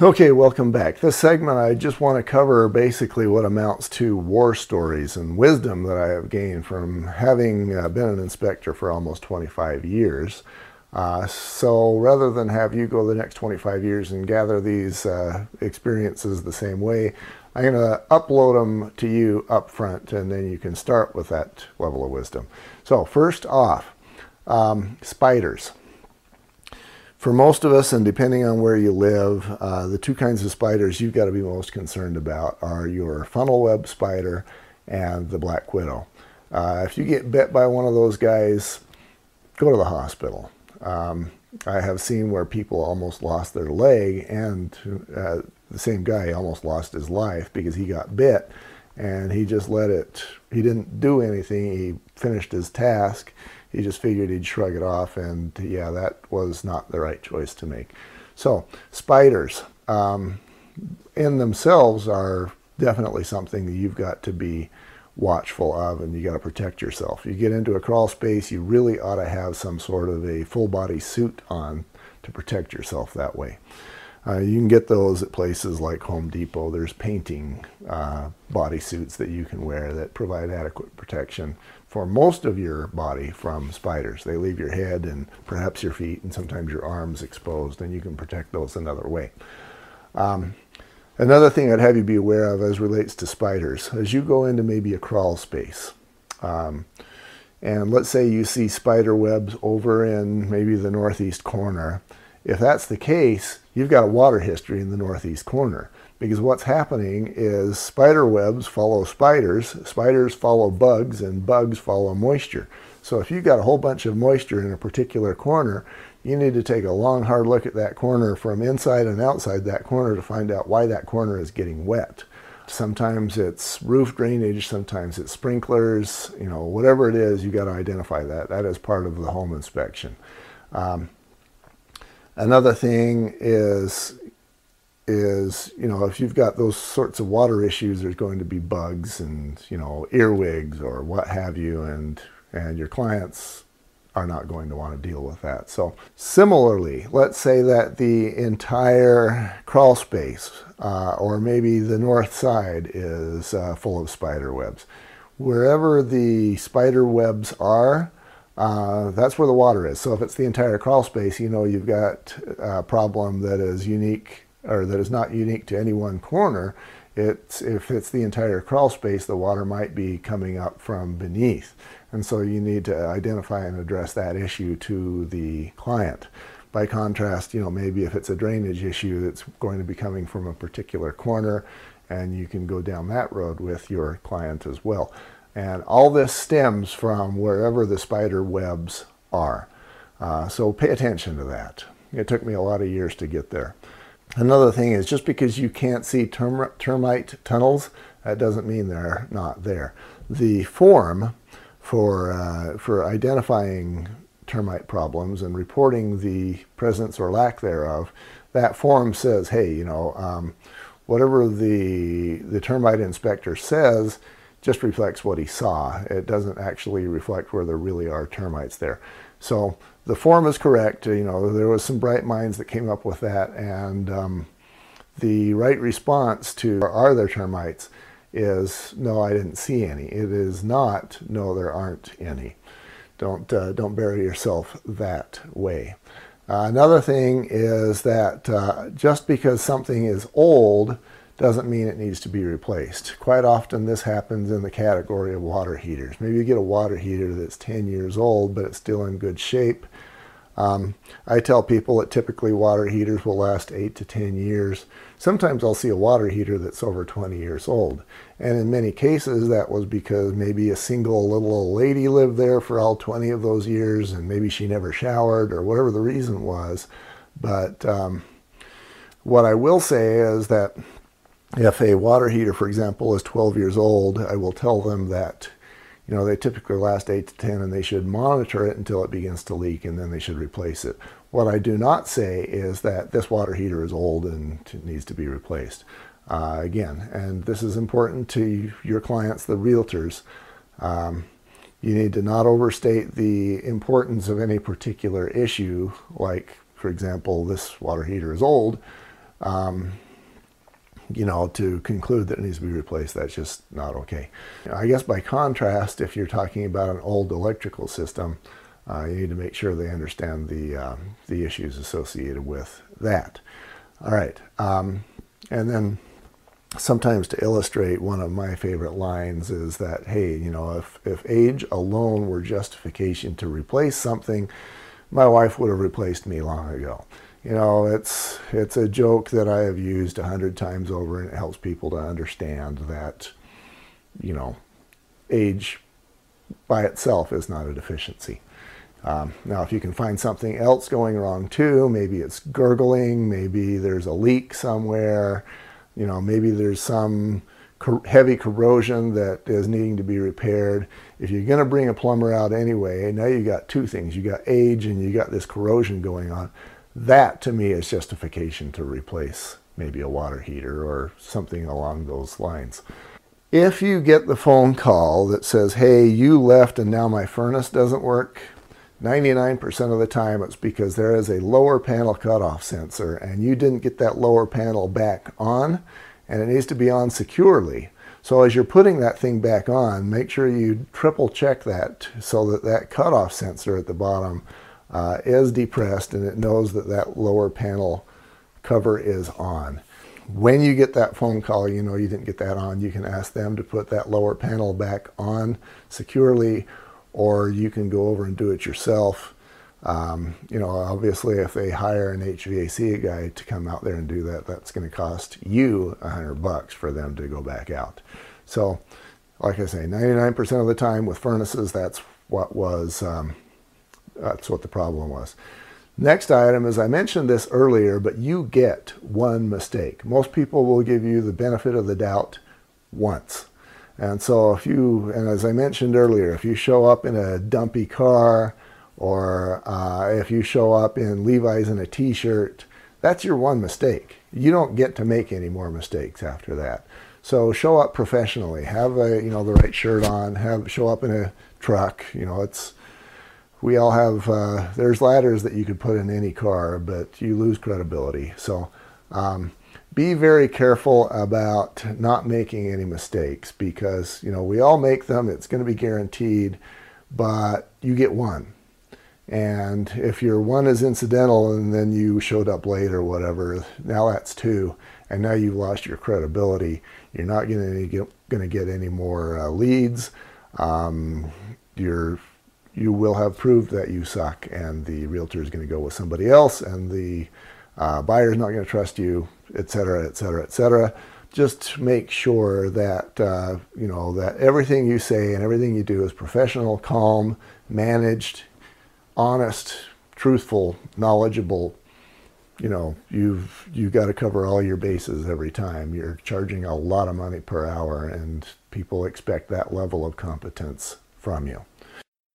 Okay, welcome back. This segment, I just want to cover basically what amounts to war stories and wisdom that I have gained from having uh, been an inspector for almost 25 years. Uh, so rather than have you go the next 25 years and gather these uh, experiences the same way, I'm going to upload them to you up front and then you can start with that level of wisdom. So, first off, um, spiders. For most of us, and depending on where you live, uh, the two kinds of spiders you've got to be most concerned about are your funnel web spider and the black widow. Uh, if you get bit by one of those guys, go to the hospital. Um, I have seen where people almost lost their leg, and uh, the same guy almost lost his life because he got bit and he just let it, he didn't do anything. He finished his task. He just figured he'd shrug it off, and yeah, that was not the right choice to make. So, spiders um, in themselves are definitely something that you've got to be watchful of and you got to protect yourself. You get into a crawl space, you really ought to have some sort of a full body suit on to protect yourself that way. Uh, you can get those at places like Home Depot. There's painting uh, body suits that you can wear that provide adequate protection for most of your body from spiders. They leave your head and perhaps your feet and sometimes your arms exposed, and you can protect those another way. Um, Another thing I'd have you be aware of as relates to spiders, as you go into maybe a crawl space, um, and let's say you see spider webs over in maybe the northeast corner. If that's the case, you've got a water history in the northeast corner because what's happening is spider webs follow spiders, spiders follow bugs, and bugs follow moisture. So if you've got a whole bunch of moisture in a particular corner, you need to take a long, hard look at that corner from inside and outside that corner to find out why that corner is getting wet. Sometimes it's roof drainage, sometimes it's sprinklers, you know, whatever it is, you got to identify that. That is part of the home inspection. Um, another thing is is you know if you've got those sorts of water issues there's going to be bugs and you know earwigs or what have you and and your clients are not going to want to deal with that. So, similarly, let's say that the entire crawl space, uh, or maybe the north side, is uh, full of spider webs. Wherever the spider webs are, uh, that's where the water is. So, if it's the entire crawl space, you know you've got a problem that is unique or that is not unique to any one corner. It's, if it's the entire crawl space, the water might be coming up from beneath. And so you need to identify and address that issue to the client. By contrast, you know, maybe if it's a drainage issue that's going to be coming from a particular corner, and you can go down that road with your client as well. And all this stems from wherever the spider webs are. Uh, so pay attention to that. It took me a lot of years to get there. Another thing is just because you can't see term- termite tunnels, that doesn't mean they're not there. The form for, uh, for identifying termite problems and reporting the presence or lack thereof, that form says, hey, you know, um, whatever the, the termite inspector says just reflects what he saw. It doesn't actually reflect where there really are termites there. So the form is correct. You know, there was some bright minds that came up with that, and um, the right response to are there termites is no, I didn't see any. It is not no, there aren't any. Don't uh, don't bury yourself that way. Uh, another thing is that uh, just because something is old doesn't mean it needs to be replaced. Quite often, this happens in the category of water heaters. Maybe you get a water heater that's 10 years old, but it's still in good shape. Um, I tell people that typically water heaters will last 8 to 10 years. Sometimes I'll see a water heater that's over 20 years old. And in many cases, that was because maybe a single little old lady lived there for all 20 of those years and maybe she never showered or whatever the reason was. But um, what I will say is that if a water heater, for example, is 12 years old, I will tell them that you know, they typically last 8 to 10 and they should monitor it until it begins to leak and then they should replace it. What I do not say is that this water heater is old and needs to be replaced. Uh, again, and this is important to your clients, the realtors. Um, you need to not overstate the importance of any particular issue, like, for example, this water heater is old, um, you know, to conclude that it needs to be replaced, that's just not okay. I guess by contrast, if you're talking about an old electrical system, uh, you need to make sure they understand the uh, the issues associated with that. All right, um, and then sometimes to illustrate one of my favorite lines is that hey you know if, if age alone were justification to replace something my wife would have replaced me long ago you know it's it's a joke that i have used a hundred times over and it helps people to understand that you know age by itself is not a deficiency um, now if you can find something else going wrong too maybe it's gurgling maybe there's a leak somewhere you know, maybe there's some heavy corrosion that is needing to be repaired. If you're going to bring a plumber out anyway, now you've got two things. You got age and you got this corrosion going on. That to me is justification to replace maybe a water heater or something along those lines. If you get the phone call that says, hey, you left and now my furnace doesn't work, 99% of the time it's because there is a lower panel cutoff sensor and you didn't get that lower panel back on and it needs to be on securely. So as you're putting that thing back on, make sure you triple check that so that that cutoff sensor at the bottom uh, is depressed and it knows that that lower panel cover is on. When you get that phone call, you know you didn't get that on, you can ask them to put that lower panel back on securely or you can go over and do it yourself. Um, you know, obviously, if they hire an HVAC guy to come out there and do that, that's going to cost you a hundred bucks for them to go back out. So, like I say, 99% of the time with furnaces, that's what was um, that's what the problem was. Next item is I mentioned this earlier, but you get one mistake. Most people will give you the benefit of the doubt once. And so if you, and as I mentioned earlier, if you show up in a dumpy car or uh, if you show up in Levi's in a t-shirt, that's your one mistake. You don't get to make any more mistakes after that. So show up professionally. Have a, you know, the right shirt on. Have show up in a truck. You know, it's we all have. Uh, there's ladders that you could put in any car, but you lose credibility. So um, be very careful about not making any mistakes because you know we all make them it's going to be guaranteed but you get one and if your one is incidental and then you showed up late or whatever now that's two and now you've lost your credibility you're not going to going to get any more uh, leads um, you're you will have proved that you suck and the realtor is going to go with somebody else and the uh, is not going to trust you et cetera, et cetera, et cetera. Just make sure that uh, you know that everything you say and everything you do is professional, calm, managed, honest, truthful, knowledgeable. You know, you've you've got to cover all your bases every time. You're charging a lot of money per hour, and people expect that level of competence from you.